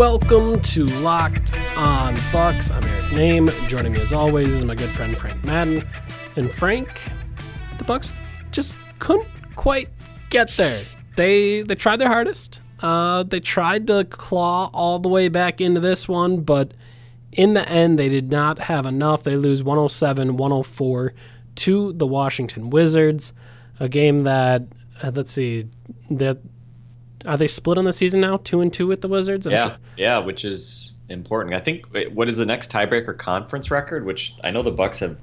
Welcome to Locked On Bucks. I'm Eric Nehm. Joining me as always is my good friend Frank Madden. And Frank, the Bucks just couldn't quite get there. They they tried their hardest. Uh, they tried to claw all the way back into this one, but in the end, they did not have enough. They lose 107 104 to the Washington Wizards. A game that, uh, let's see, that are they split on the season now? Two and two with the Wizards? I'm Yeah, sure- yeah, which is important. I think what is the next tiebreaker conference record? Which I know the Bucks have,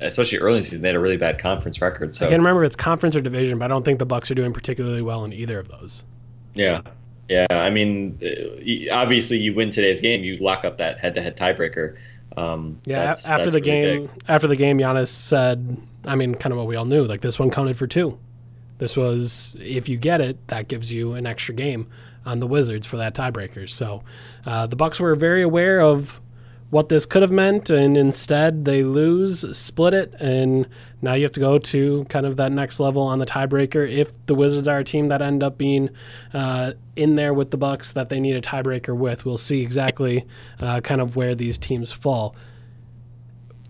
especially early in the season, they had a really bad conference record. So I can't remember if it's conference or division, but I don't think the Bucks are doing particularly well in either of those. yeah, yeah. I mean, uh, obviously, you win today's game, you lock up that head-to-head tiebreaker. Um, Yeah, that's- after that's the really game, big. after the game, Giannis said, I mean, kind of what we all knew, like this one counted for two. This was, if you get it, that gives you an extra game on the Wizards for that tiebreaker. So uh, the Bucks were very aware of what this could have meant, and instead they lose, split it, and now you have to go to kind of that next level on the tiebreaker. If the Wizards are a team that end up being uh, in there with the Bucks that they need a tiebreaker with, we'll see exactly uh, kind of where these teams fall.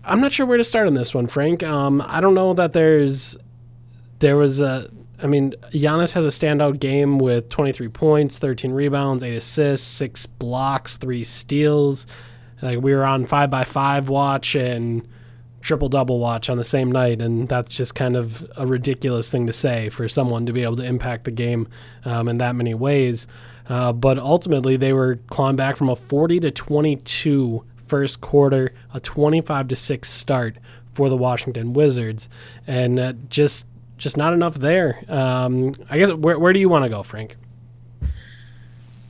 I'm not sure where to start on this one, Frank. Um, I don't know that there's there was a. I mean, Giannis has a standout game with 23 points, 13 rebounds, eight assists, six blocks, three steals. Like we were on five by five watch and triple double watch on the same night, and that's just kind of a ridiculous thing to say for someone to be able to impact the game um, in that many ways. Uh, but ultimately, they were clawing back from a 40 to 22 first quarter, a 25 to six start for the Washington Wizards, and uh, just just not enough there. Um, I guess where where do you want to go, Frank?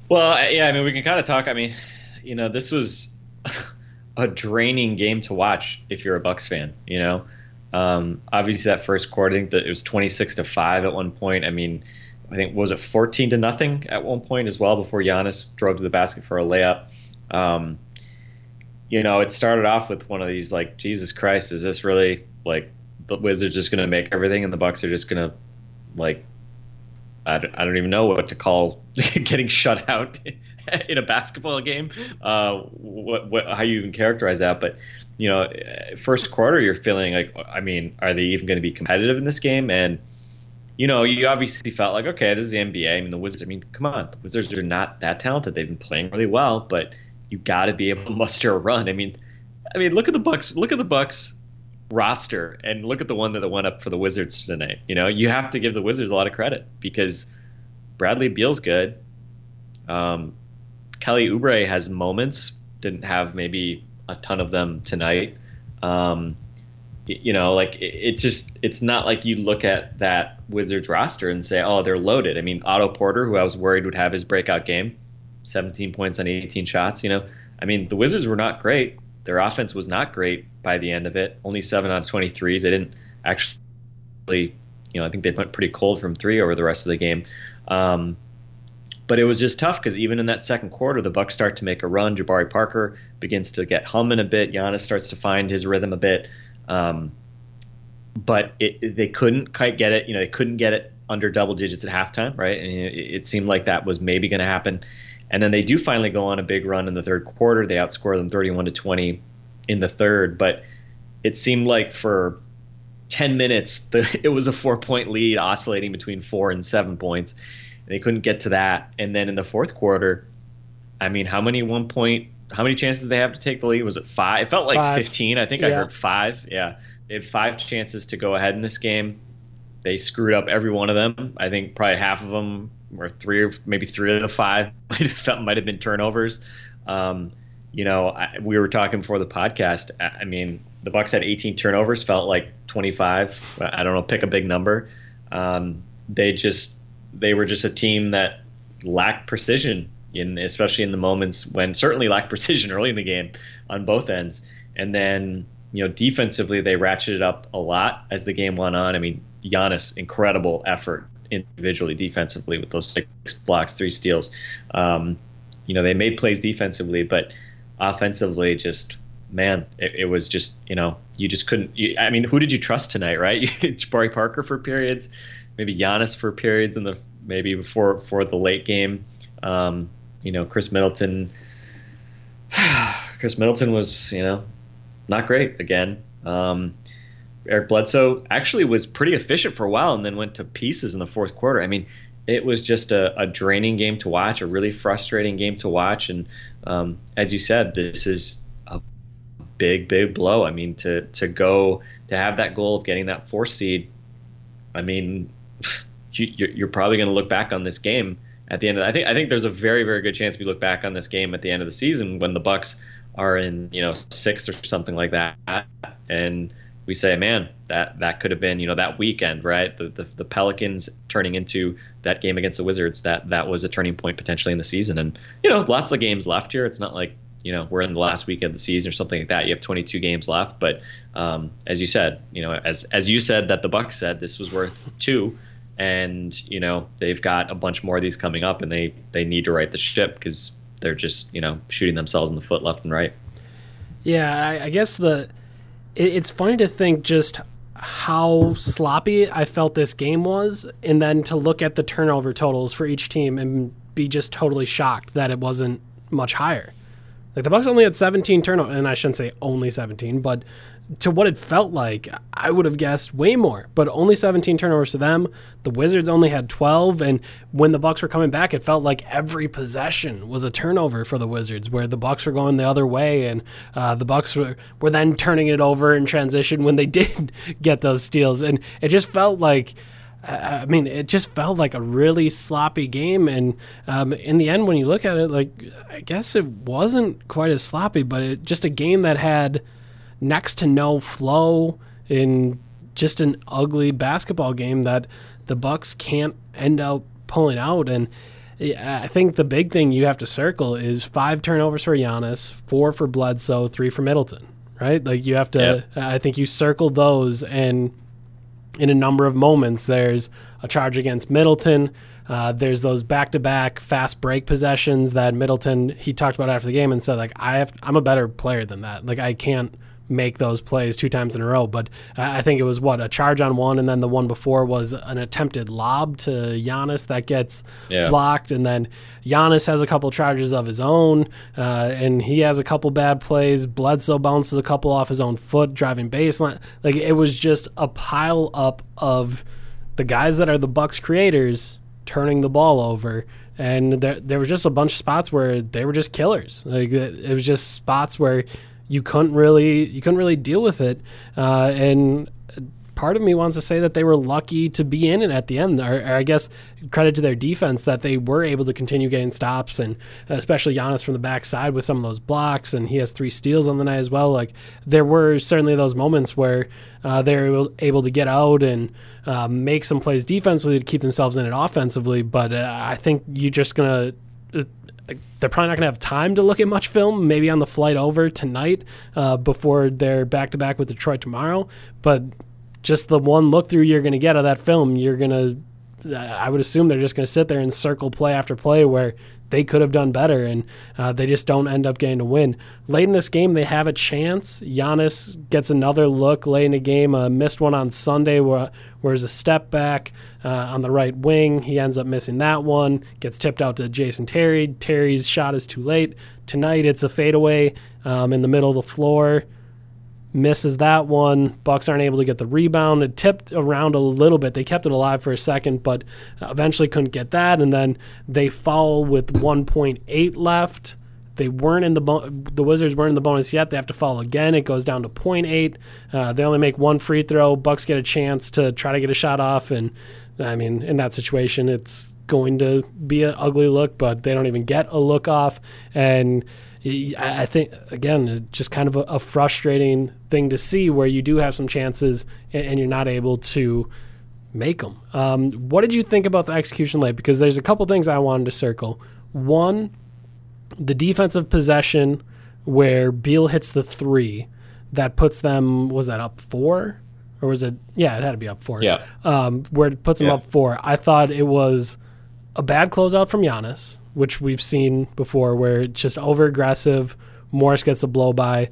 Well, yeah, I mean, we can kind of talk. I mean, you know, this was a draining game to watch if you're a Bucks fan. You know, um, obviously that first quarter, I think that it was 26 to five at one point. I mean, I think was it 14 to nothing at one point as well before Giannis drove to the basket for a layup. Um, you know, it started off with one of these like, Jesus Christ, is this really like the Wizards are just going to make everything, and the Bucks are just going to like I don't, I don't even know what to call getting shut out in a basketball game. Uh, what, what, how you even characterize that? But you know, first quarter, you're feeling like, I mean, are they even going to be competitive in this game? And you know, you obviously felt like, okay, this is the NBA. I mean, the Wizards. I mean, come on, the Wizards are not that talented. They've been playing really well, but you got to be able to muster a run. I mean, I mean, look at the Bucks. Look at the Bucks roster and look at the one that went up for the Wizards tonight. You know, you have to give the Wizards a lot of credit because Bradley Beal's good. Um, Kelly Oubre has moments. Didn't have maybe a ton of them tonight. Um, you know, like it, it just it's not like you look at that Wizards roster and say, oh, they're loaded. I mean, Otto Porter, who I was worried would have his breakout game, 17 points on 18 shots. You know, I mean, the Wizards were not great. Their offense was not great by the end of it. Only seven out of 23s. They didn't actually, you know, I think they went pretty cold from three over the rest of the game. Um, but it was just tough because even in that second quarter, the Bucks start to make a run. Jabari Parker begins to get humming a bit. Giannis starts to find his rhythm a bit. Um, but it, they couldn't quite get it. You know, they couldn't get it under double digits at halftime, right? And it, it seemed like that was maybe going to happen. And then they do finally go on a big run in the third quarter. They outscore them 31 to 20 in the third, but it seemed like for 10 minutes the, it was a four point lead oscillating between four and seven points. And they couldn't get to that. And then in the fourth quarter, I mean, how many one point? How many chances did they have to take the lead? Was it five? It felt like Five. 15. I think I heard five. Yeah, they had five chances to go ahead in this game. they screwed up every one of them. I think probably half of them, or three, or maybe three of the five, might have, felt, might have been turnovers. Um, you know, I, we were talking before the podcast. I I mean, the Bucks had 18 turnovers, felt like 25. I don't know, pick a big number. Um, they just they were just a team that lacked precision in especially in the moments when certainly lacked precision early in the game on both ends. And then you know defensively they ratcheted up a lot as the game went on. I mean, Giannis incredible effort individually defensively with those six blocks, three steals. Um, you know they made plays defensively, but offensively just man, it, it was just you know you just couldn't. You, I mean, who did you trust tonight, right? Jabari Parker for periods, maybe Giannis for periods in the maybe before for the late game. Um, you know, Khris Middleton. Khris Middleton was you know not great again. Um, Eric Bledsoe actually was pretty efficient for a while and then went to pieces in the fourth quarter. I mean, it was just a, a draining game to watch, a really frustrating game to watch. And um, as you said, this is a big, big blow. I mean, to to go to have that goal of getting that fourth seed. I mean, you, you're you're probably going to look back on this game at the end of. I think I think there's a very, very good chance we look back on this game at the end of the season when the Bucks are in you know sixth or something like that, and we say, man, that that could have been you know that weekend, right? The, the the Pelicans turning into that game against the Wizards. That that was a turning point potentially in the season, and you know lots of games left here. It's not like you know we're in the last week of the season or something like that. You have 22 games left, but um, as you said, you know as as you said that the Bucks said this was worth two. And you know they've got a bunch more of these coming up, and they they need to right the ship because they're just you know shooting themselves in the foot left and right. Yeah, I, I guess the it, it's funny to think just how sloppy I felt this game was, and then to look at the turnover totals for each team and be just totally shocked that it wasn't much higher. Like the Bucks only had 17 turnovers, and I shouldn't say only 17, but to what it felt like, I would have guessed way more. But only 17 turnovers to them. The Wizards only had 12, and when the Bucks were coming back, it felt like every possession was a turnover for the Wizards, where the Bucks were going the other way, and uh, the Bucks were, were then turning it over in transition when they did get those steals, and it just felt like. I mean, it just felt like a really sloppy game, and um, in the end, when you look at it, like I guess it wasn't quite as sloppy, but it, just a game that had next to no flow in just an ugly basketball game that the Bucks can't end up pulling out. And I think the big thing you have to circle is five turnovers for Giannis, four for Bledsoe, three for Middleton. Right? Like you have to. Yep. I think you circle those and in a number of moments. There's a charge against Middleton. Uh, there's those back-to-back fast break possessions that Middleton he talked about after the game and said like I have I'm a better player than that. Like I can't make those plays two times in a row. But I think it was what a charge on one, and then the one before was an attempted lob to Giannis that gets Yeah. blocked, and then Giannis has a couple charges of his own, uh, and he has a couple bad plays. Bledsoe bounces a couple off his own foot, driving baseline. Like it was just a pile up of the guys that are the Bucks creators turning the ball over. And there, there was just a bunch of spots where they were just killers. Like it was just spots where you couldn't really you couldn't really deal with it. Uh, and part of me wants to say that they were lucky to be in it at the end. Or, or I guess credit to their defense that they were able to continue getting stops, and especially Giannis from the backside with some of those blocks, and he has three steals on the night as well. Like there were certainly those moments where uh, they were able- to get out and uh, make some plays defensively to keep themselves in it offensively. But uh, I think you're just gonna. They're probably not going to have time to look at much film, maybe on the flight over tonight uh, before they're back to back with Detroit tomorrow. But just the one look through you're going to get of that film, you're going to, I would assume they're just going to sit there and circle play after play where they could have done better and uh, they just don't end up getting to win. Late in this game, they have a chance. Giannis gets another look late in the game, uh, missed one on Sunday where, where there's a step back uh, on the right wing. He ends up missing that one, gets tipped out to Jason Terry. Terry's shot is too late. Tonight, it's a fadeaway um, in the middle of the floor misses that one. Bucks aren't able to get the rebound. It tipped around a little bit. They kept it alive for a second, but eventually couldn't get that. And then they foul with 1.8 left. they weren't in the bo- the Wizards weren't in the bonus yet. They have to foul again. It goes down to 0.8. Uh, they only make one free throw. Bucks get a chance to try to get a shot off, and I mean, in that situation, it's going to be an ugly look. But they don't even get a look off, and I I think again, just kind of a, a frustrating thing to see where you do have some chances and, and you're not able to make them. Um, what did you think about the execution late? Because there's a couple things I wanted to circle. One, the defensive possession where Beal hits the three, that puts them was that up four, or was it? Yeah, it had to be up four. Yeah. Um, where it puts them Yeah. up four. I thought it was a bad closeout from Giannis, which we've seen before, where it's just over aggressive. Morris gets a blow by,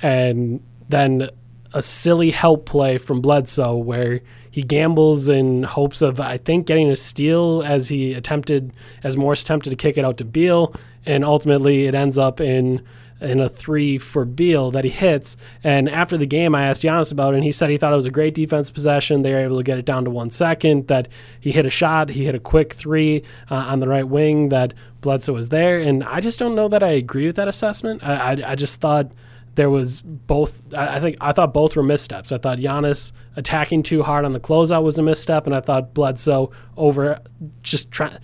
and then a silly help play from Bledsoe where he gambles in hopes of I think getting a steal as he attempted as Morris attempted to kick it out to Beal, and ultimately it ends up in in a three for Beal that he hits. And after the game, I asked Giannis about it, and he said he thought it was a great defense possession. They were able to get it down to one second. That he hit a shot, he hit a quick three uh, on the right wing. That Bledsoe was there, and I just don't know that I agree with that assessment. I, I, I just thought there was both. I think I thought both were missteps. I thought Giannis attacking too hard on the closeout was a misstep, and I thought Bledsoe over just trying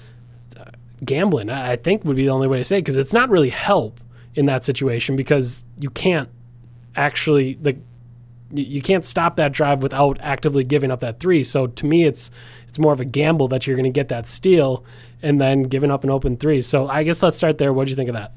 gambling. I I think would be the only way to say because it's not really help in that situation because you can't actually like you can't stop that drive without actively giving up that three. So to me, it's it's more of a gamble that you're going to get that steal and then giving up an open three. So I guess let's start there. What do you think of that?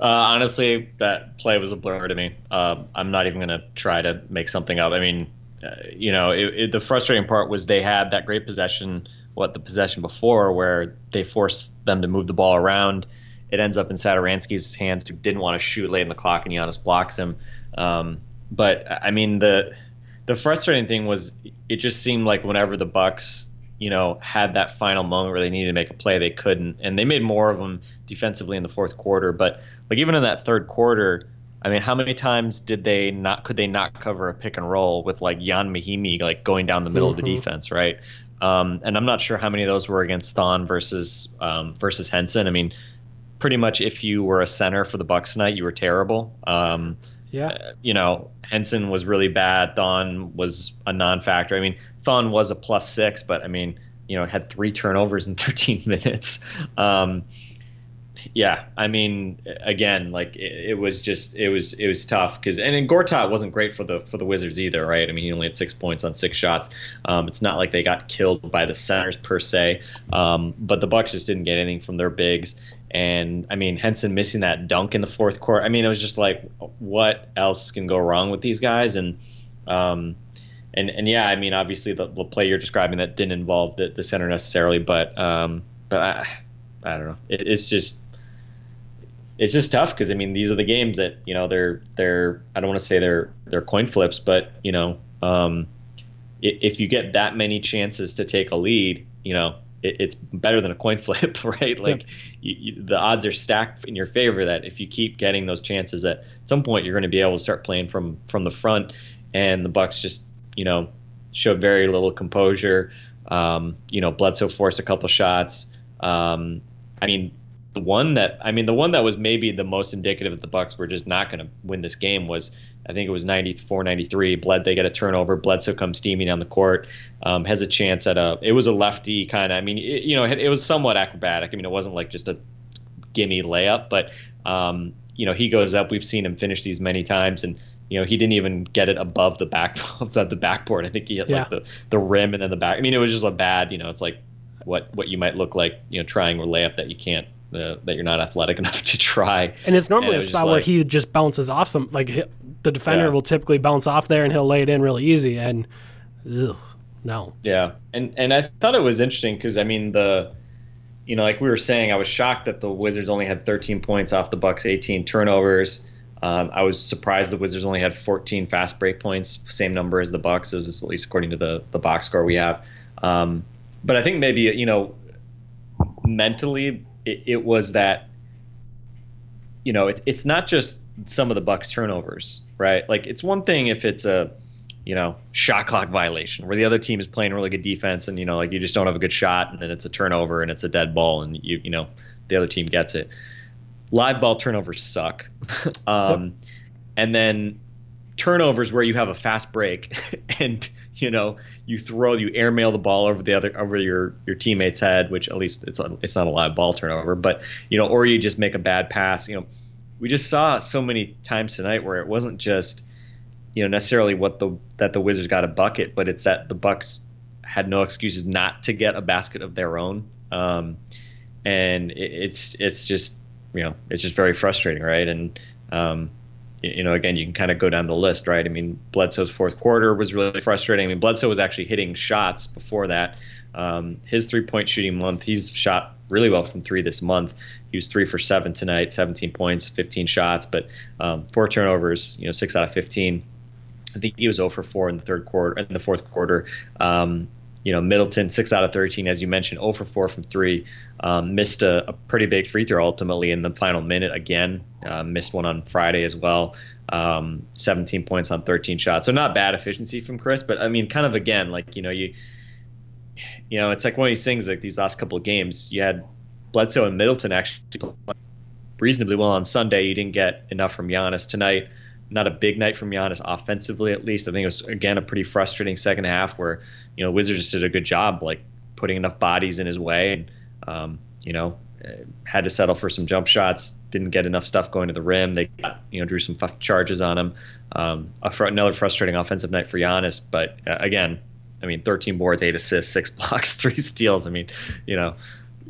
Uh, honestly, that play was a blur to me. Uh, I'm not even going to try to make something up. I mean, uh, you know, it, it, the frustrating part was they had that great possession, what the possession before, where they forced them to move the ball around. It ends up in Satoransky's hands, who didn't want to shoot late in the clock, and Giannis blocks him. Um, but I mean, the the frustrating thing was it just seemed like whenever the Bucks, you know, had that final moment where they needed to make a play, they couldn't, and they made more of them defensively in the fourth quarter. But like even in that third quarter, I mean, how many times did they not could they not cover a pick and roll with like Ian Mahinmi like going down the middle of the defense, right? Um, and I'm not sure how many of those were against Thon versus um, versus Henson. I mean, pretty much if you were a center for the Bucks tonight, you were terrible. Um, Yeah. you know, Henson was really bad. Thon was a non-factor. I mean, Thon was a plus six, but I mean, you know, had three turnovers in 13 minutes. Um, yeah, I mean, again, like it, it was just it was it was tough because and then Gortat wasn't great for the for the Wizards either, right? I mean, he only had six points on six shots. Um, it's not like they got killed by the centers per se, um, but the Bucks just didn't get anything from their bigs. And I mean, Henson missing that dunk in the fourth quarter. I mean, it was just like, what else can go wrong with these guys? And um, and and yeah, I mean, obviously the, the play you're describing that didn't involve the, the center necessarily, but um, but I, I don't know. It, it's just it's just tough because I mean these are the games that you know they're they're I don't want to say they're they're coin flips, but you know um, if you get that many chances to take a lead, you know it, it's better than a coin flip, right? Like you, you, the odds are stacked in your favor that if you keep getting those chances, at some point you're going to be able to start playing from from the front, and the Bucks just you know showed very little composure. Um, you know, Bledsoe forced a couple shots. Um, I mean, the one that I mean, the one that was maybe the most indicative that the Bucks were just not going to win this game was I think it was 94 93. Bled they get a turnover. Bledsoe comes steaming down the court, um, has a chance at a. It was a lefty kind of. I mean, it, you know, it, it was somewhat acrobatic. I mean, it wasn't like just a gimme layup, but um, you know, he goes up. We've seen him finish these many times, and you know, he didn't even get it above the back of the, the backboard. I think he hit Yeah. like the the rim and then the back. I mean, it was just a bad. You know, it's like what what you might look like. You know, trying a layup that you can't. That you're not athletic enough to try. And it's normally And a spot just where like- he just bounces off some like he- the defender Yeah. will typically bounce off there and he'll lay it in really easy and ugh, no. Yeah, and and I thought it was interesting because I mean the, you know, like we were saying, I was shocked that the Wizards only had 13 points off the Bucks, 18 turnovers. Um, I was surprised the Wizards only had 14 fast break points, same number as the Bucks, as at least according to the the box score we have. Um, but I think maybe you know, mentally, it, it was that, you know, it, it's not just some of the Bucks turnovers, right? Like it's one thing if it's a you know, shot clock violation where the other team is playing really good defense and you know, like you just don't have a good shot and then it's a turnover and it's a dead ball and you you know the other team gets it. Live ball turnovers suck, um, and then turnovers where you have a fast break and you know you throw you airmail the ball over the other over your your teammate's head which at least it's a, it's not a live ball turnover but you know or you just make a bad pass you know. We just saw so many times tonight where it wasn't just you know necessarily what the that the Wizards got a bucket but it's that the Bucks had no excuses not to get a basket of their own. Um, and it, it's it's just you know it's just very frustrating right? And um, you know, again, you can kind of go down the list, right? I mean, Bledsoe's fourth quarter was really frustrating. I mean, Bledsoe was actually hitting shots before that. Um, his three point shooting month, he's shot really well from three this month. He was three for seven tonight, 17 points, 15 shots, but um, four turnovers, you know, six out of 15. I think he was 0 for 4 in the third quarter, in the fourth quarter. Um, you know, Middleton, 6 out of 13, as you mentioned, 0 for 4 from 3. Um, missed a, a pretty big free throw ultimately in the final minute again. Uh, missed one on Friday as well. Um, 17 points on 13 shots. So not bad efficiency from Khris, but I mean, kind of again, like, you know, you, you know, it's like one of these things like these last couple of games, you had Bledsoe and Middleton actually reasonably well on Sunday. You didn't get enough from Giannis tonight. Not a big night from Giannis offensively, at least. I think it was again a pretty frustrating second half where you know Wizards did a good job like putting enough bodies in his way, and um, you know uh, had to settle for some jump shots. Didn't get enough stuff going to the rim. They got, you know drew some f- charges on him. Um, fr- another frustrating offensive night for Giannis, but uh, again, I mean, 13 boards, eight assists, six blocks, three steals. I mean, you know,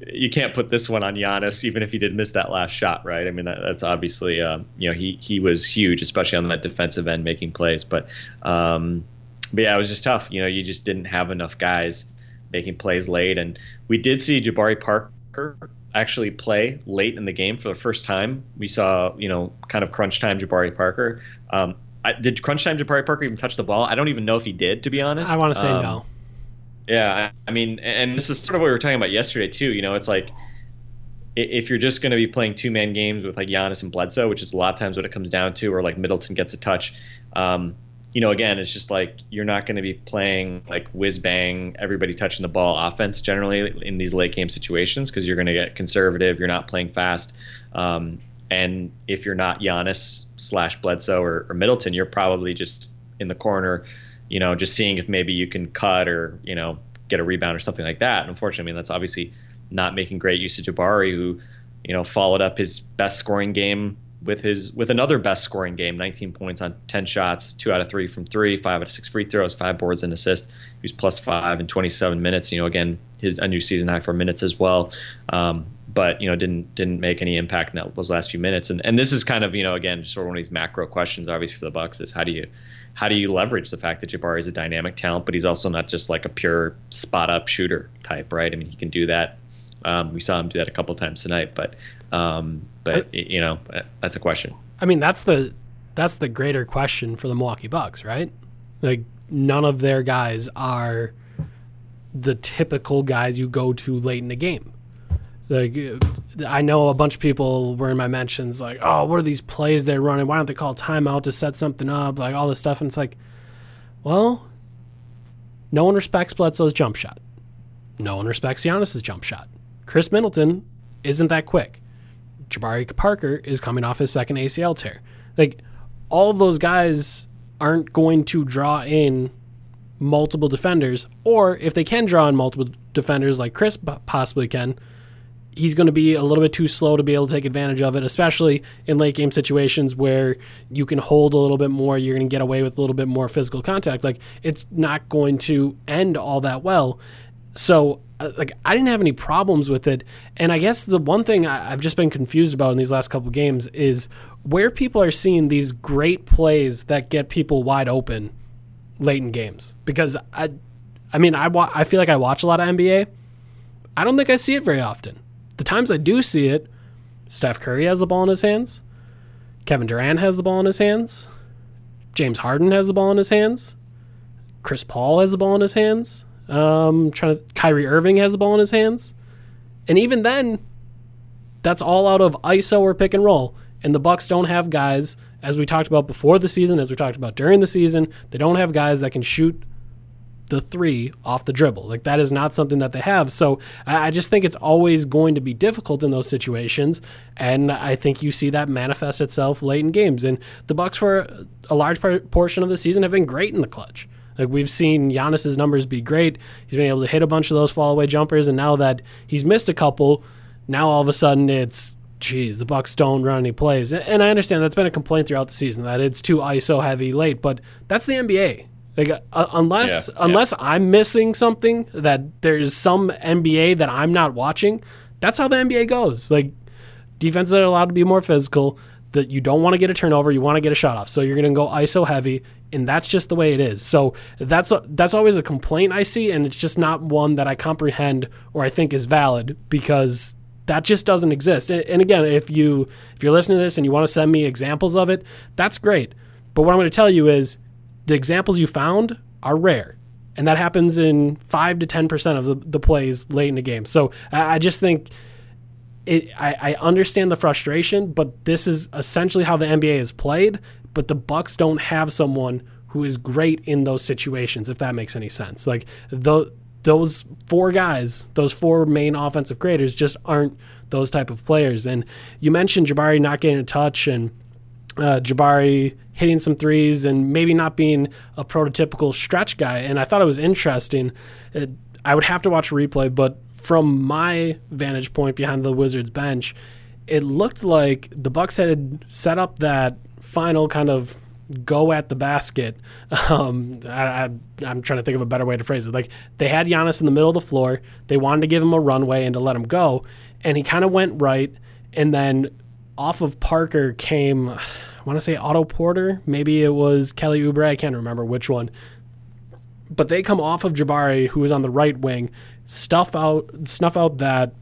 you can't put this one on Giannis, even if he did miss that last shot, right? I mean, that, that's obviously, um, you know, he he was huge, especially on that defensive end, making plays. But, um, but yeah, it was just tough. You know, you just didn't have enough guys making plays late, and we did see Jabari Parker actually play late in the game for the first time. We saw, you know, kind of crunch time Jabari Parker. Um, I, did crunch time Jabari Parker even touch the ball? I don't even know if he did, to be honest. I want to say Um, no. Yeah, I mean, and this is sort of what we were talking about yesterday too. You know, it's like if you're just going to be playing two man games with like Giannis and Bledsoe, which is a lot of times what it comes down to, or like Middleton gets a touch. Um, you know, again, it's just like you're not going to be playing like whiz bang, everybody touching the ball offense generally in these late game situations because you're going to get conservative. You're not playing fast. Um, and if you're not Giannis slash Bledsoe or, or Middleton, you're probably just in the corner, you know, just seeing if maybe you can cut or, you know, get a rebound or something like that. And unfortunately, I mean, that's obviously not making great use of Jabari, who, you know, followed up his best scoring game with his with another best scoring game, 19 points on 10 shots, two out of three from three, five out of six free throws, five boards and assist. He was plus five in 27 minutes. You know, again, his a new season high for minutes as well. Um, but you know, didn't didn't make any impact in that, those last few minutes. And and this is kind of you know again sort of one of these macro questions, obviously for the Bucks is how do you how do you leverage the fact that Jabari is a dynamic talent, but he's also not just like a pure spot up shooter type, right? I mean, he can do that. Um, we saw him do that a couple times tonight, but um, but y- you know that's a question. I mean, that's the that's the greater question for the Milwaukee Bucks, right? Like none of their guys are the typical guys you go to late in the game. Like I know a bunch of people were in my mentions like, "Oh, what are these plays they're running? Why don't they call timeout to set something up?" Like all this stuff, and it's like, well, no one respects Bledsoe's jump shot. No one respects Giannis's jump shot. Khris Middleton isn't that quick. Jabari Parker is coming off his second ACL tear. Like all of those guys aren't going to draw in multiple defenders, or if they can draw in multiple defenders like Khris possibly can, he's going to be a little bit too slow to be able to take advantage of it, especially in late game situations where you can hold a little bit more, you're going to get away with a little bit more physical contact. Like it's not going to end all that well. So uh, like I didn't have any problems with it, and I guess the one thing I, I've just been confused about in these last couple games is where people are seeing these great plays that get people wide open late in games. Because I, I mean, I wa- I feel like I watch a lot of NBA. I don't think I see it very often. The times I do see it, Steph Curry has the ball in his hands, Kevin Durant has the ball in his hands, James Harden has the ball in his hands, Chris Paul has the ball in his hands. Um, trying to Kyrie Irving has the ball in his hands, and even then, that's all out of ISO or pick and roll. And the Bucks don't have guys, as we talked about before the season, as we talked about during the season, they don't have guys that can shoot the three off the dribble. Like that is not something that they have. So I just think it's always going to be difficult in those situations, and I think you see that manifest itself late in games. And the Bucks for a large portion of the season have been great in the clutch. Like we've seen Giannis's numbers be great. He's been able to hit a bunch of those fall away jumpers, and now that he's missed a couple, now all of a sudden it's geez, the Bucks don't run any plays. And I understand that's been a complaint throughout the season that it's too ISO heavy late, but that's the NBA. Like uh, unless Yeah, yeah. unless I'm missing something that there's some NBA that I'm not watching, that's how the NBA goes. Like defenses are allowed to be more physical. That you don't want to get a turnover, you want to get a shot off. So you're going to go ISO heavy, and that's just the way it is. So that's a, that's always a complaint I see, and it's just not one that I comprehend or I think is valid because that just doesn't exist. And, and again, if you if you're listening to this and you want to send me examples of it, that's great. But what I'm going to tell you is the examples you found are rare. And that happens in five to ten percent of the, the plays late in the game. So I, just think it, I, I understand the frustration, but this is essentially how the NBA is played. But the Bucks don't have someone who is great in those situations, if that makes any sense. Like tho- those four guys, those four main offensive creators, just aren't those type of players. And you mentioned Jabari not getting a touch and uh, Jabari hitting some threes and maybe not being a prototypical stretch guy. And I thought it was interesting. It, I would have to watch a replay, but from my vantage point behind the Wizards bench, it looked like the Bucks had set up that final kind of go at the basket. Um, I, I'm trying to think of a better way to phrase it. Like they had Giannis in the middle of the floor. They wanted to give him a runway and to let him go, and he kind of went right, and then off of Parker came, I want to say Otto Porter. Maybe it was Kelly Oubre. I can't remember which one. But they come off of Jabari, who was on the right wing, stuff out, snuff out that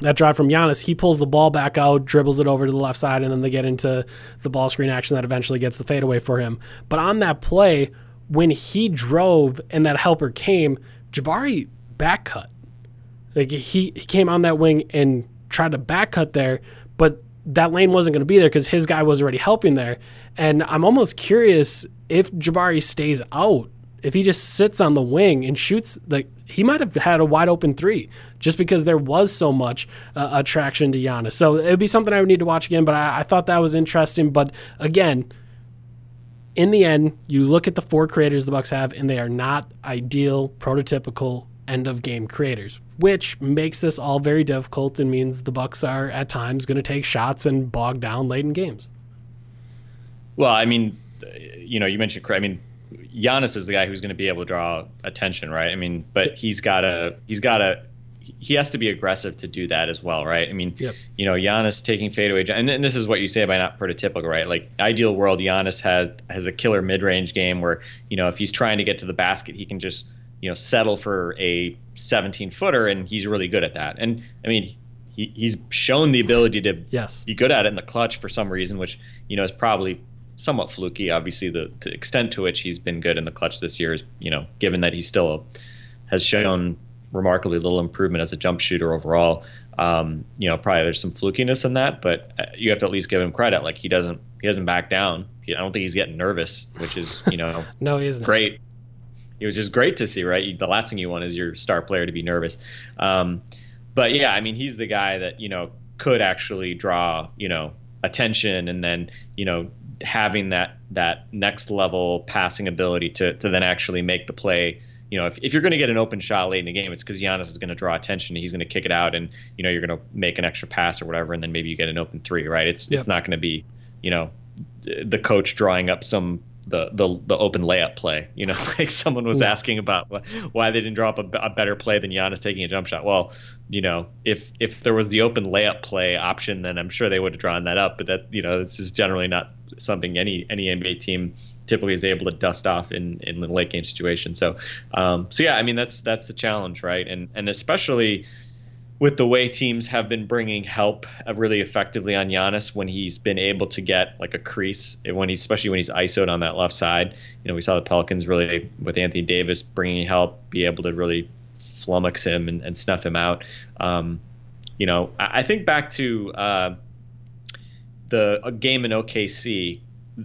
that drive from Giannis. He pulls the ball back out, dribbles it over to the left side, and then they get into the ball screen action that eventually gets the fadeaway for him. But on that play, when he drove and that helper came, Jabari back cut. Like he, he came on that wing and tried to back cut there, but that lane wasn't going to be there because his guy was already helping there. And I'm almost curious if Jabari stays out, if he just sits on the wing and shoots, like he might have had a wide open three just because there was so much uh, attraction to Giannis. So it would be something I would need to watch again. But I, I thought that was interesting. But again, in the end, you look at the four creators the Bucks have, and they are not ideal, prototypical end of game creators, which makes this all very difficult and means the Bucks are at times going to take shots and bog down late in games. Well, I mean, you know, you mentioned. I mean, Giannis is the guy who's going to be able to draw attention, right? I mean, but he's got to. He's got to. He has to be aggressive to do that as well, right? I mean, Yep. you know, Giannis taking fadeaway, and, and this is what you say by not prototypical, right? Like ideal world, Giannis has has a killer mid range game where you know if he's trying to get to the basket, he can just you know settle for a 17 footer, and he's really good at that. And I mean, he, he's shown the ability to Yes. be good at it in the clutch for some reason, which you know is probably somewhat fluky. Obviously, the, the extent to which he's been good in the clutch this year is you know given that he still has shown remarkably little improvement as a jump shooter overall. Um, you know, probably there's some flukiness in that, but uh, you have to at least give him credit. Like he doesn't he doesn't back down. I don't think he's getting nervous, which is you know No, he isn't. great. It was just great to see, right? The last thing you want is your star player to be nervous. Um, but yeah, I mean, he's the guy that you know could actually draw you know attention, and then you know having that that next level passing ability to to then actually make the play. You know, if, if you're going to get an open shot late in the game, it's because Giannis is going to draw attention. He's going to kick it out, and you know you're going to make an extra pass or whatever, and then maybe you get an open three, right? It's Yep. it's not going to be, you know, the coach drawing up some the the, the open layup play. You know, like someone was asking about why they didn't draw up a, a better play than Giannis taking a jump shot. Well, you know, if if there was the open layup play option, then I'm sure they would have drawn that up. But that you know, this is generally not something any any NBA team typically is able to dust off in in the late game situation. So, um, so yeah, I mean that's that's the challenge, right? And and especially with the way teams have been bringing help uh, really effectively on Giannis when he's been able to get like a crease when he's especially when he's isoed on that left side. You know, we saw the Pelicans really with Anthony Davis bringing help, be able to really flummox him and, and snuff him out. Um, you know, I, I think back to uh, the game in OKC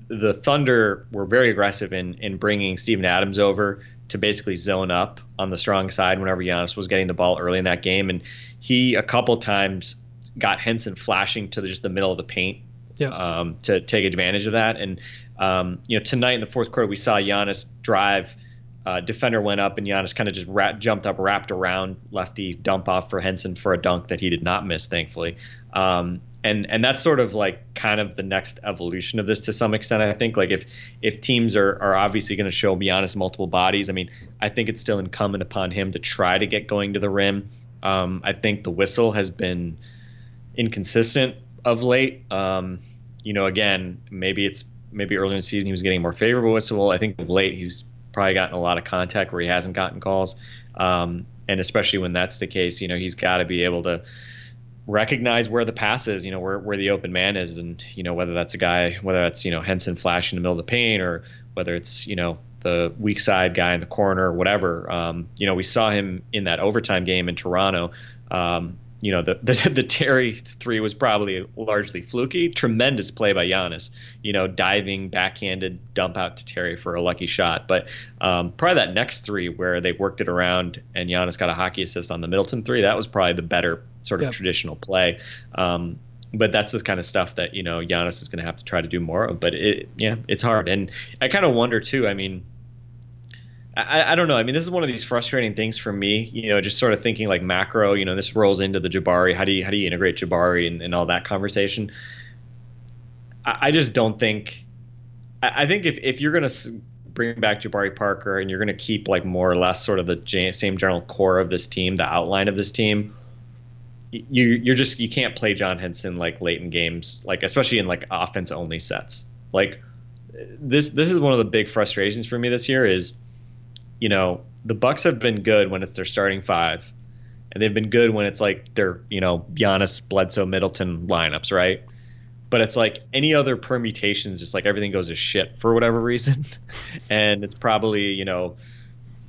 the Thunder were very aggressive in in bringing Steven Adams over to basically zone up on the strong side whenever Giannis was getting the ball early in that game, and he a couple times got Henson flashing to the, just the middle of the paint Yeah. um, to take advantage of that. And um, you know, tonight in the fourth quarter, we saw Giannis drive. Uh, defender went up, and Giannis kind of just jumped up, wrapped around lefty, dump off for Henson for a dunk that he did not miss, thankfully. Um, and and that's sort of like kind of the next evolution of this to some extent. I think like if if teams are are obviously going to show Giannis multiple bodies, I mean, I think it's still incumbent upon him to try to get going to the rim. Um, I think the whistle has been inconsistent of late. Um, you know, again, maybe it's maybe earlier in the season he was getting more favorable whistle. I think of late he's probably gotten a lot of contact where he hasn't gotten calls. Um, and especially when that's the case, you know, he's got to be able to recognize where the pass is, you know, where, where the open man is. And, you know, whether that's a guy, whether that's, you know, Henson flashing in the middle of the paint or whether it's, you know, the weak side guy in the corner or whatever. Um, you know, we saw him in that overtime game in Toronto. Um, you know, the, the the Terry three was probably largely fluky. Tremendous play by Giannis. You know, diving backhanded dump out to Terry for a lucky shot. But um, probably that next three where they worked it around and Giannis got a hockey assist on the Middleton three. That was probably the better sort of Yep. traditional play. Um, but that's the kind of stuff that you know Giannis is going to have to try to do more of. But it, yeah, it's hard, and I kind of wonder too. I mean, I, I don't know. I mean, this is one of these frustrating things for me. You know, just sort of thinking like macro. You know, this rolls into the Jabari. How do you how do you integrate Jabari and, and all that conversation? I, I just don't think. I, I think if if you're gonna bring back Jabari Parker and you're gonna keep like more or less sort of the ja- same general core of this team, the outline of this team, you you're just you can't play John Henson like late in games, like especially in like offense only sets. Like this this is one of the big frustrations for me this year is you know, the Bucks have been good when it's their starting five, and they've been good when it's like their, you know, Giannis, Bledsoe, Middleton lineups, right? But it's like any other permutations, just like everything goes to shit for whatever reason, and it's probably you know,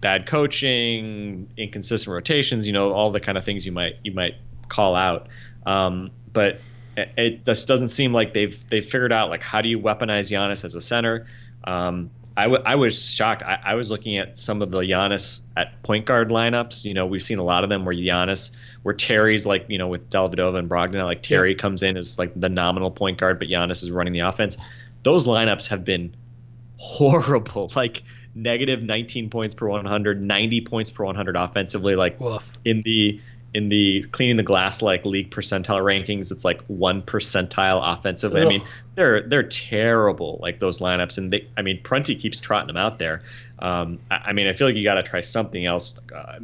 bad coaching, inconsistent rotations, you know, all the kind of things you might you might call out. Um, but it, it just doesn't seem like they've they've figured out like how do you weaponize Giannis as a center. Um, I, w- I was shocked. I, I was looking at some of the Giannis at point guard lineups. You know, we've seen a lot of them where Giannis, where Terry's like, you know, with Dellavedova and Brogdon, like Terry comes in as like the nominal point guard, but Giannis is running the offense. Those lineups have been horrible. Like negative 19 points per 100, 90 points per 100 offensively. Like Woof. in the in the cleaning the glass like league percentile rankings, it's like one percentile offensively. I mean, they're they're terrible like those lineups, and they I mean Prunty keeps trotting them out there. Um, I, I mean, I feel like you got to try something else. Uh,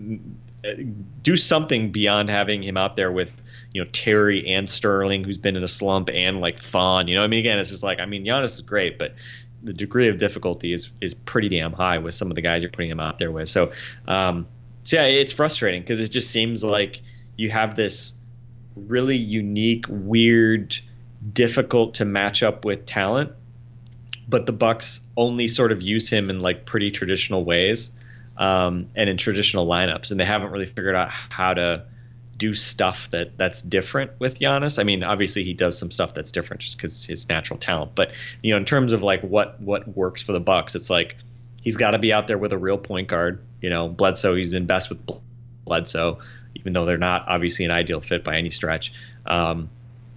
do something beyond having him out there with you know Terry and Sterling, who's been in a slump, and like Thon. You know, I mean, again, it's just like I mean, Giannis is great, but the degree of difficulty is is pretty damn high with some of the guys you're putting him out there with. So, um, so yeah, it's frustrating because it just seems like you have this really unique, weird, difficult to match up with talent, but the Bucks only sort of use him in like pretty traditional ways um, and in traditional lineups, and they haven't really figured out how to do stuff that that's different with Giannis. I mean, obviously he does some stuff that's different just because his natural talent, but you know, in terms of like what what works for the Bucks, it's like he's got to be out there with a real point guard. You know, Bledsoe, he's been best with Bledsoe, even though they're not obviously an ideal fit by any stretch. Um,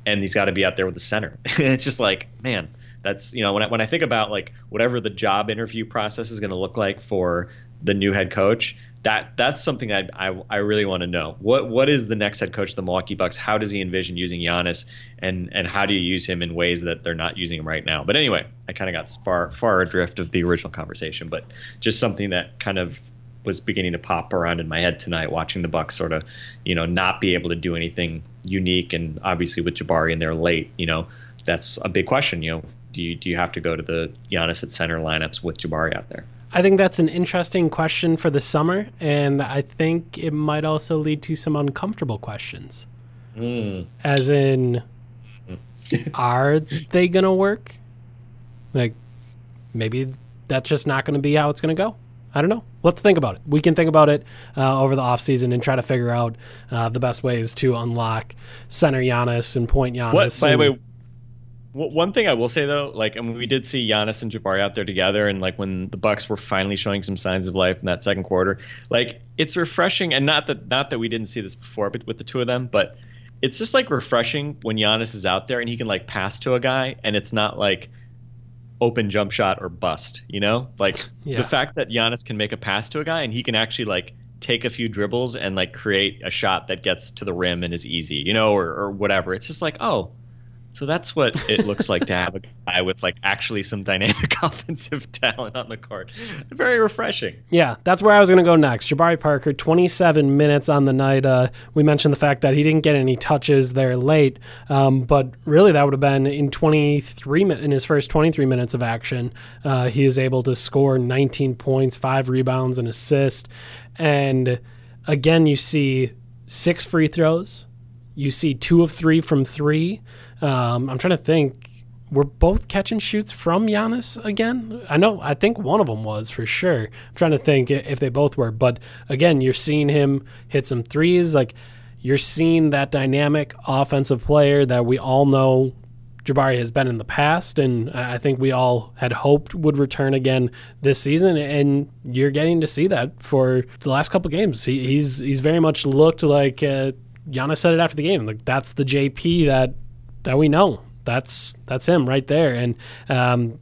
and he's got to be out there with the center. it's just like, man, that's you know when I, when I think about like whatever the job interview process is going to look like for the new head coach, that that's something I I, I really want to know. What what is the next head coach of the Milwaukee Bucks? How does he envision using Giannis, and and how do you use him in ways that they're not using him right now? But anyway, I kind of got far far adrift of the original conversation, but just something that kind of was beginning to pop around in my head tonight, watching the Bucks sort of, you know, not be able to do anything unique, and obviously with Jabari in there late, you know, that's a big question. You know, do you do you have to go to the Giannis at center lineups with Jabari out there? I think that's an interesting question for the summer, and I think it might also lead to some uncomfortable questions. Mm. As in, are they going to work? Like, maybe that's just not going to be how it's going to go. I don't know. Let's think about it. We can think about it uh, over the offseason and try to figure out uh, the best ways to unlock center Giannis and point Giannis. What by the way, W- One thing I will say though, like, I mean, we did see Giannis and Jabari out there together, and like when the Bucks were finally showing some signs of life in that second quarter, like it's refreshing. And not that not that we didn't see this before, but with the two of them, but it's just like refreshing when Giannis is out there and he can like pass to a guy, and it's not like open jump shot or bust. You know, like Yeah. the fact that Giannis can make a pass to a guy and he can actually like take a few dribbles and like create a shot that gets to the rim and is easy, you know, or, or whatever. It's just like, oh, so that's what it looks like to have a guy with like actually some dynamic offensive talent on the court. Very refreshing. Yeah, that's where I was going to go next. Jabari Parker, 27 minutes on the night. Uh, we mentioned the fact that he didn't get any touches there late, um, but really that would have been in 23 mi- in his first 23 minutes of action. Uh, he is able to score 19 points, five rebounds, and assist. And again, you see six free throws. You see two of three from three. Um, I'm trying to think were both catch and shoots from Giannis again? I know, I think one of them was for sure. I'm trying to think if they both were, but again, you're seeing him hit some threes. Like you're seeing that dynamic offensive player that we all know Jabari has been in the past, and I I think we all had hoped would return again this season. And you're getting to see that for the last couple games. He, he's he's very much looked like uh, Giannis said it after the game. Like that's the JP that that we know. That's that's him right there, and um,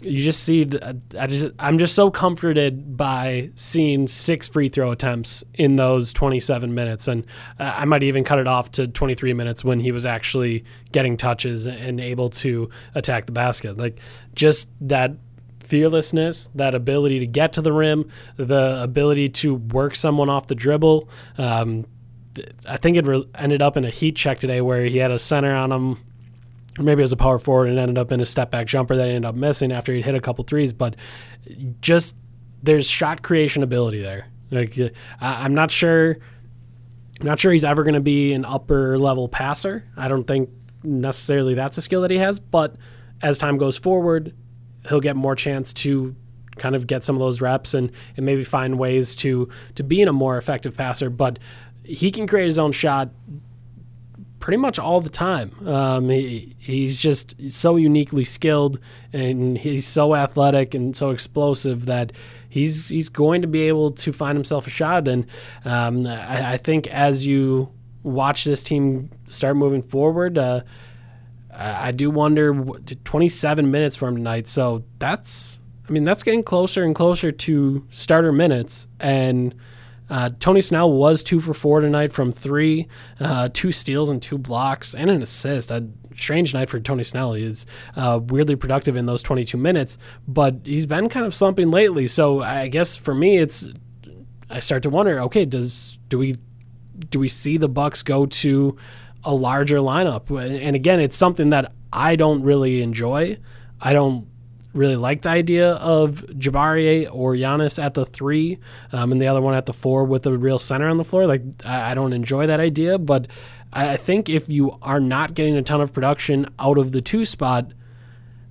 you just see. The, I just I'm just so comforted by seeing six free throw attempts in those 27 minutes, and uh, I might even cut it off to 23 minutes when he was actually getting touches and able to attack the basket. Like just that fearlessness, that ability to get to the rim, the ability to work someone off the dribble. Um, I think it re- ended up in a heat check today where he had a center on him. Or maybe was a power forward and ended up in a step back jumper that he ended up missing after he'd hit a couple threes. But just there's shot creation ability there. Like I, I'm not sure. I'm not sure he's ever going to be an upper level passer. I don't think necessarily that's a skill that he has. But as time goes forward, he'll get more chance to kind of get some of those reps and, and maybe find ways to to be in a more effective passer. But he can create his own shot pretty much all the time. Um, he, he's just so uniquely skilled and he's so athletic and so explosive that he's he's going to be able to find himself a shot. And um, I, I think as you watch this team start moving forward, uh, I do wonder. 27 minutes for him tonight, so that's. I mean, that's getting closer and closer to starter minutes. And uh, Tony Snell was two for four tonight from three, uh, two steals and two blocks and an assist. A strange night for Tony Snell. He is uh, weirdly productive in those 22 minutes, but he's been kind of slumping lately. So I guess for me, it's I start to wonder. Okay, does do we do we see the Bucks go to a larger lineup? And again, it's something that I don't really enjoy. I don't really like the idea of Jabari or Giannis at the three, um, and the other one at the four with a real center on the floor. Like I, I don't enjoy that idea, but I think if you are not getting a ton of production out of the two spot,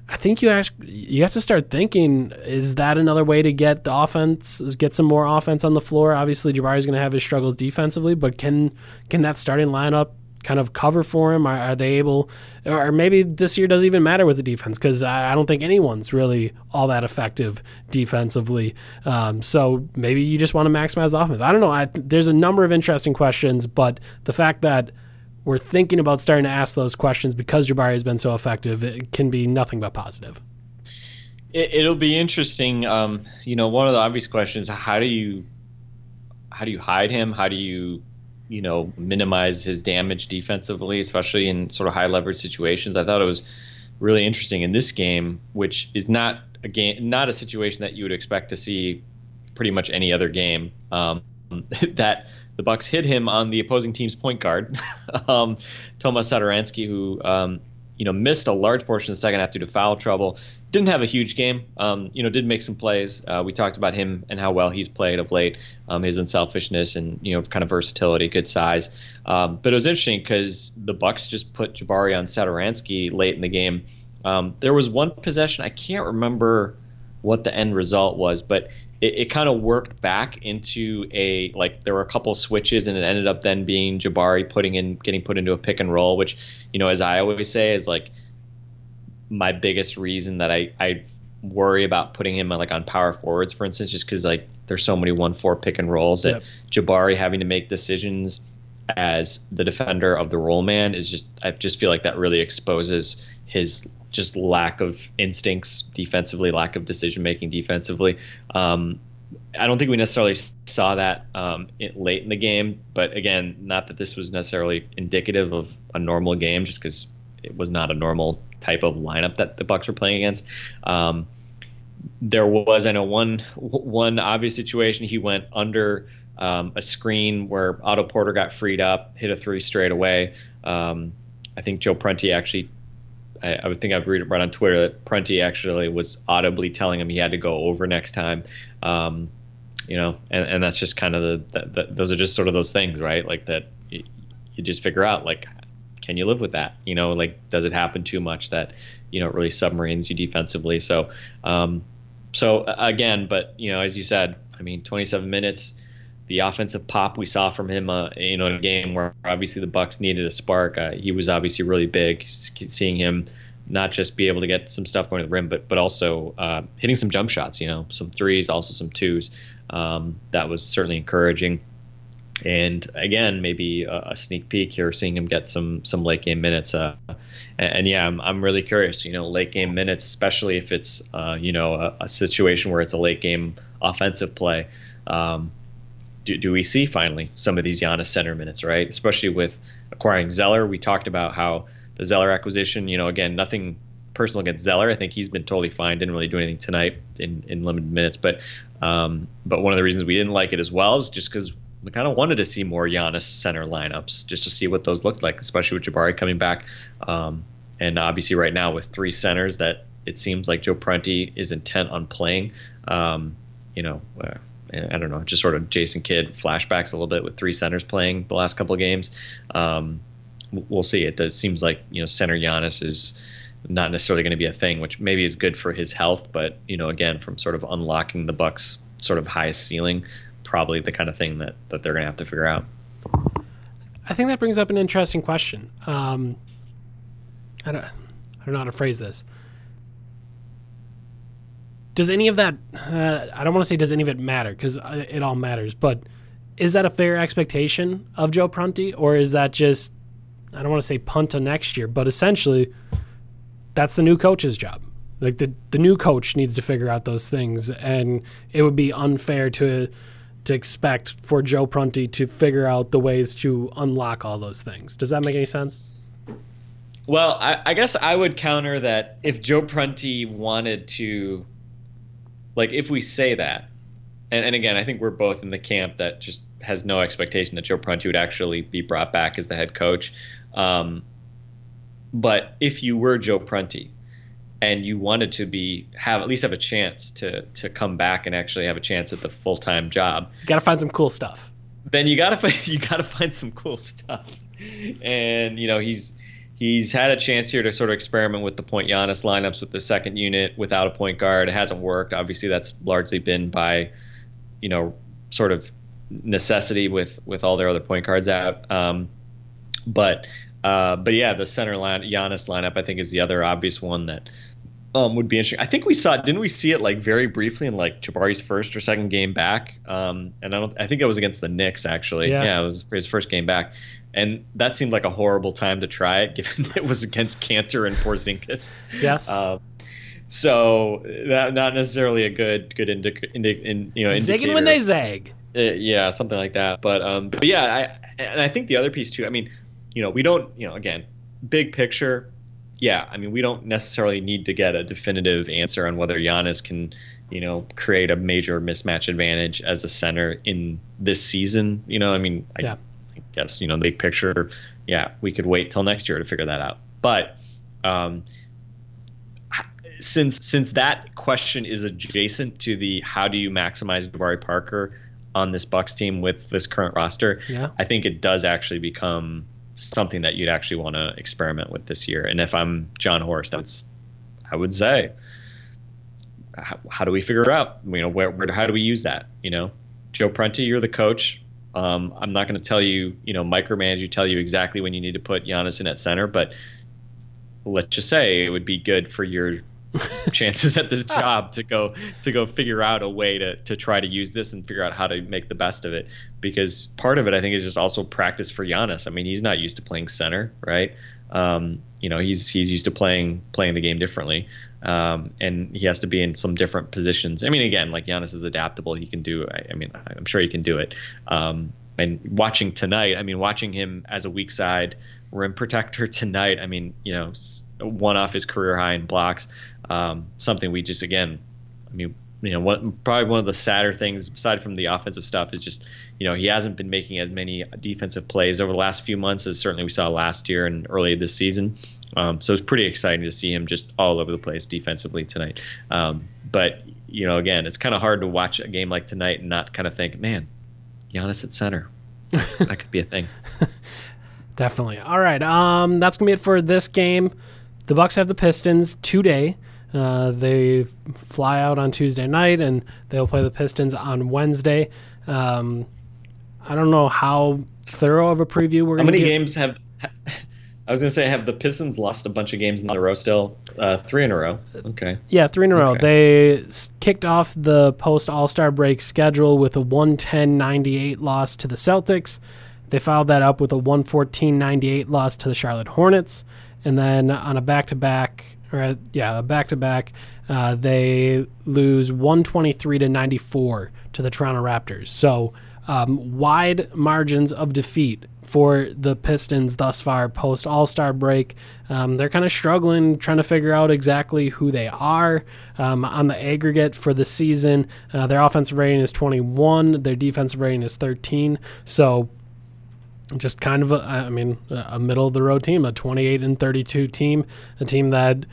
I think you actually you have to start thinking: Is that another way to get the offense, get some more offense on the floor? Obviously, Jabari's going to have his struggles defensively, but can can that starting lineup kind of cover for him? Are, are they able, or maybe this year doesn't even matter with the defense because I, I don't think anyone's really all that effective defensively. Um, so maybe you just want to maximize the offense. I don't know. I, there's a number of interesting questions, but the fact that we're thinking about starting to ask those questions because Jabari has been so effective, it can be nothing but positive. It, it'll be interesting. Um, you know, one of the obvious questions: How do you, how do you hide him? How do you, you know, minimize his damage defensively, especially in sort of high leverage situations? I thought it was really interesting in this game, which is not a game, not a situation that you would expect to see pretty much any other game. Um, that the Bucks hit him on the opposing team's point guard, um, Tomas Satoransky, who um, you know missed a large portion of the second half due to foul trouble. Didn't have a huge game. Um, you know, did make some plays. Uh, we talked about him and how well he's played of late. Um, his unselfishness and you know kind of versatility, good size. Um, but it was interesting because the Bucks just put Jabari on Satoransky late in the game. Um, there was one possession I can't remember what the end result was, but it, it kind of worked back into a like there were a couple switches and it ended up then being Jabari putting in getting put into a pick and roll, which you know as I always say is like my biggest reason that I I worry about putting him like on power forwards, for instance, just because like there's so many one four pick and rolls that Yep. Jabari having to make decisions as the defender of the roll man is just I just feel like that really exposes his just lack of instincts defensively, lack of decision making defensively. Um, I don't think we necessarily saw that um, in, late in the game, but again, not that this was necessarily indicative of a normal game, just because it was not a normal type of lineup that the Bucks were playing against. Um, there was, I know, one one obvious situation. He went under um, a screen where Otto Porter got freed up, hit a three straight away. Um, I think Joe Prunty actually I, I would think I've read, it right on Twitter that Prunty actually was audibly telling him he had to go over next time. Um, you know, and, and that's just kind of the, the, the those are just sort of those things, right? Like that you, you just figure out like, can you live with that? You know, like does it happen too much that you know it really submarines you defensively? So, um, so again, but you know, as you said, I mean, 27 minutes the offensive pop we saw from him, uh, you know, in a game where obviously the Bucks needed a spark. Uh, he was obviously really big. Seeing him not just be able to get some stuff going to the rim, but but also uh, hitting some jump shots. You know, some threes, also some twos. Um, that was certainly encouraging. And again, maybe a, a sneak peek here, seeing him get some some late game minutes. Uh, and, and yeah, I'm, I'm really curious. You know, late game minutes, especially if it's uh, you know a, a situation where it's a late game offensive play. Um, do, do we see finally some of these Giannis center minutes, right? Especially with acquiring Zeller. We talked about how the Zeller acquisition, you know, again, nothing personal against Zeller. I think he's been totally fine. Didn't really do anything tonight in, in limited minutes. But um, but one of the reasons we didn't like it as well is just because we kind of wanted to see more Giannis center lineups just to see what those looked like, especially with Jabari coming back. Um, and obviously, right now with three centers that it seems like Joe Prunty is intent on playing. Um, you know, uh, I don't know, just sort of Jason Kidd flashbacks a little bit with three centers playing the last couple of games. Um, we'll see. It does seems like you know center Giannis is not necessarily going to be a thing, which maybe is good for his health, but you know again from sort of unlocking the Bucks sort of highest ceiling, probably the kind of thing that that they're going to have to figure out. I think that brings up an interesting question. Um, I don't, I don't know how to phrase this. Does any of that? Uh, I don't want to say does any of it matter because it all matters. But is that a fair expectation of Joe Prunty, or is that just I don't want to say punt to next year, but essentially that's the new coach's job. Like the the new coach needs to figure out those things, and it would be unfair to to expect for Joe Prunty to figure out the ways to unlock all those things. Does that make any sense? Well, I, I guess I would counter that if Joe Prunty wanted to, like, if we say that, and, and again, I think we're both in the camp that just has no expectation that Joe Prunty would actually be brought back as the head coach. Um, but if you were Joe Prunty and you wanted to be have at least have a chance to to come back and actually have a chance at the full time job, Got to find some cool stuff. then you gotta you gotta find some cool stuff. And you know he's he's had a chance here to sort of experiment with the point Giannis lineups with the second unit without a point guard. It hasn't worked. Obviously, that's largely been by you know sort of necessity with with all their other point guards out. Um, but uh, but yeah, the center line Giannis lineup I think is the other obvious one that um, would be interesting. I think we saw it. Didn't we see it like very briefly in like Jabari's first or second game back? Um, and I don't. I think it was against the Knicks actually. Yeah. Yeah, it was his first game back, and that seemed like a horrible time to try it, given it was against Kanter and Porzingis. Yes. Um, so that not necessarily a good good indic- indi- in, you know Zigging when they zag. Uh, yeah, something like that. But um, but yeah, I and I think the other piece too. I mean, you know, we don't, you know, again, big picture. Yeah, I mean, we don't necessarily need to get a definitive answer on whether Giannis can, you know, create a major mismatch advantage as a center in this season. You know, I mean, I, Yeah. I guess you know, big picture. Yeah, we could wait till next year to figure that out. But um, since since that question is adjacent to the how do you maximize Jabari Parker on this Bucks team with this current roster, Yeah. I think it does actually become something that you'd actually want to experiment with this year. And if I'm Jon Horst, that's I would say, how, how do we figure out? You know, where, where how do we use that? You know, Joe Prunty, you're the coach. Um, I'm not going to tell you, you know, micromanage you, tell you exactly when you need to put Giannis in at center, but let's just say it would be good for your chances at this job to go to go figure out a way to to try to use this and figure out how to make the best of it because part of it I think is just also practice for Giannis. I mean, he's not used to playing center, right? Um, you know, he's he's used to playing playing the game differently. Um, and he has to be in some different positions. I mean, again, like Giannis is adaptable. He can do. I, I mean, I'm sure he can do it. Um, and watching tonight, I mean, watching him as a weak side rim protector tonight. I mean, you know, one off his career high in blocks. Um, something we just again, I mean, you know, one, probably one of the sadder things aside from the offensive stuff is just, you know, he hasn't been making as many defensive plays over the last few months as certainly we saw last year and early this season. Um, so it's pretty exciting to see him just all over the place defensively tonight. Um, but you know, again, it's kind of hard to watch a game like tonight and not kind of think, man, Giannis at center, that could be a thing. Definitely. All right. Um, that's gonna be it for this game. The Bucks have the Pistons today. Uh, they fly out on Tuesday night, and they'll play the Pistons on Wednesday. Um, I don't know how thorough of a preview we're How gonna many get. games have? I was gonna say, have the Pistons lost a bunch of games in a row still? Uh, three in a row. Okay. Yeah, three in a row. Okay. They kicked off the post All Star break schedule with a 110 98 loss to the Celtics. They followed that up with a 114 98 loss to the Charlotte Hornets. And then on a back to back, or yeah, a back to back, they lose 123 to 94 to the Toronto Raptors. So um, wide margins of defeat for the Pistons thus far post All Star break. Um, they're kind of struggling trying to figure out exactly who they are. Um, on the aggregate for the season, uh, their offensive rating is 21, their defensive rating is 13. So just kind of a, I mean a middle of the road team, a 28 and 32 team, a team that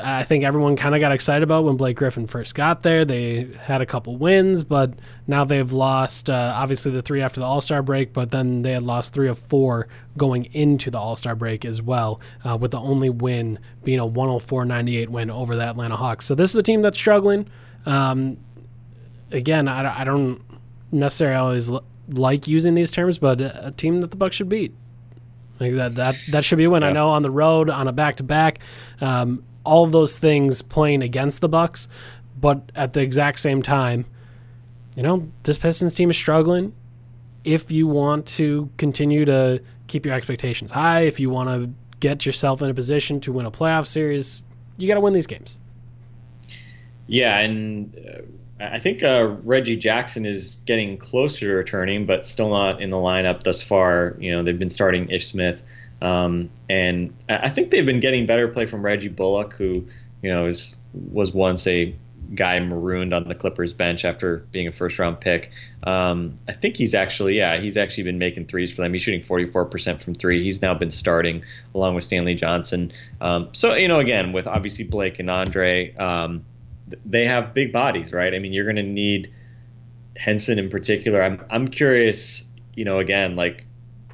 I think everyone kind of got excited about when Blake Griffin first got there. They had a couple wins, but now they've lost uh, obviously the three after the All Star break, but then they had lost three of four going into the All Star break as well, uh, with the only win being a 104 98 win over the Atlanta Hawks. So this is a team that's struggling. Um, again, I, I don't necessarily always l- like using these terms, but a team that the Bucks should beat. Like that, that that should be a win. I know on the road, on a back to back, all of those things playing against the Bucks, but at the exact same time, you know, this Pistons team is struggling. If you want to continue to keep your expectations high, if you want to get yourself in a position to win a playoff series, you got to win these games. Yeah, and uh, I think uh, Reggie Jackson is getting closer to returning, but still not in the lineup thus far. You know, they've been starting Ish Smith, um, and I think they've been getting better play from Reggie Bullock, who you know is was once a guy marooned on the Clippers bench after being a first round pick. Um, I think he's actually, yeah, he's actually been making threes for them. He's shooting 44% from three. He's now been starting along with Stanley Johnson. Um, so, you know, again, with obviously Blake and Andre, um, they have big bodies, right? I mean, you're going to need Henson in particular. I'm, I'm curious, you know, again, like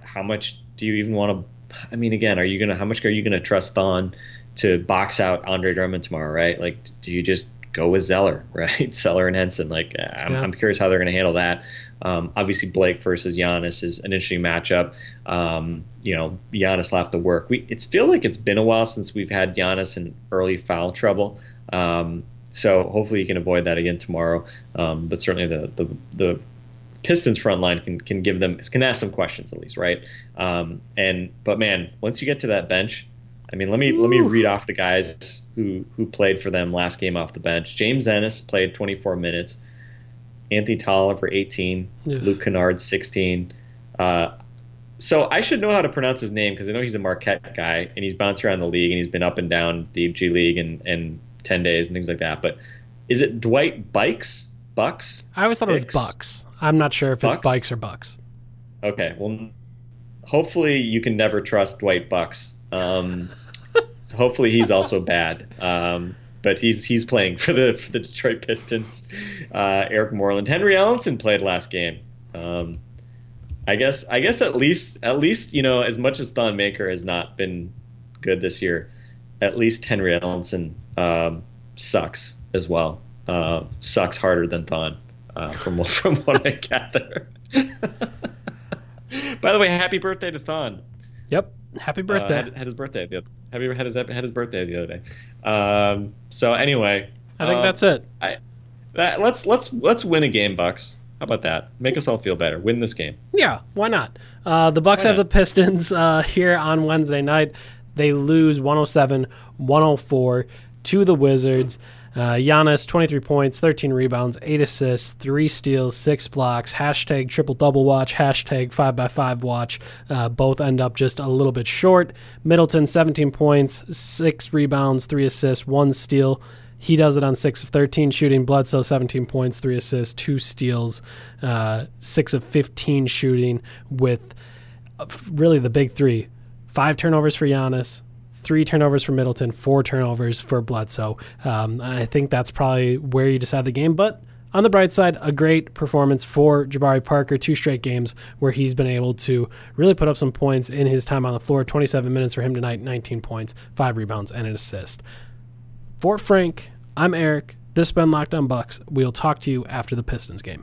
how much do you even want to, I mean, again, are you going to, how much are you going to trust Thon to box out Andre Drummond tomorrow, right? Like, do you just go with Zeller, right? Zeller and Henson. Like, I'm, Yeah. I'm curious how they're going to handle that. Um, obviously, Blake versus Giannis is an interesting matchup. Um, you know, Giannis will have to work. We it feel like it's been a while since we've had Giannis in early foul trouble. Um, so hopefully you can avoid that again tomorrow. Um, but certainly the the the Pistons front line can can give them can ask some questions at least, right? Um, and but man, once you get to that bench, I mean, let me let me read off the guys who who played for them last game off the bench. James Ennis played 24 minutes. Anthony Tolliver 18. Oof. Luke Kennard 16. Uh, so I should know how to pronounce his name because I know he's a Marquette guy and he's bounced around the league and he's been up and down the G League and and 10 days and things like that. But is it Dwight Bikes? Bucks? I always thought it was Bucks. I'm not sure if it's Bikes or Bucks. Okay, well, hopefully you can never trust Dwight Bucks. Um, so hopefully he's also bad. Um, but he's he's playing for the for the Detroit Pistons. Uh, Eric Moreland, Henry Ellenson played last game. Um, I guess I guess at least at least you know as much as Thon Maker has not been good this year, at least Henry Ellenson um, sucks as well. Uh, sucks harder than Thon, uh, from what- from what I gather. By the way, happy birthday to Thon. Yep. Happy Uh, birthday. had, had his birthday the other. Have you ever had his had his birthday the other day? Um, so anyway, I think um, that's it. I, that, let's let's let's win a game, Bucks. How about that? Make us all feel better. Win this game. Yeah, why not? Uh, the Bucks Why have the? Pistons uh, here on Wednesday night. They lose 107 104 to the Wizards. Uh, Giannis, 23 points, 13 rebounds, 8 assists, 3 steals, 6 blocks. Hashtag triple double watch, hashtag 5x5 watch. Uh, both end up just a little bit short. Middleton, 17 points, 6 rebounds, 3 assists, 1 steal. He does it on 6 of 13 shooting. Bledsoe, 17 points, 3 assists, 2 steals, uh, 6 of 15 shooting with uh, really the big three. Five turnovers for Giannis, three turnovers for Middleton, four turnovers for Bledsoe. Um, I think that's probably where you decide the game. But on the bright side, a great performance for Jabari Parker. Two straight games where he's been able to really put up some points in his time on the floor. 27 minutes for him tonight, 19 points, five rebounds, and an assist. For Frank, I'm Eric. This has been Locked On Bucks. We'll talk to you after the Pistons game.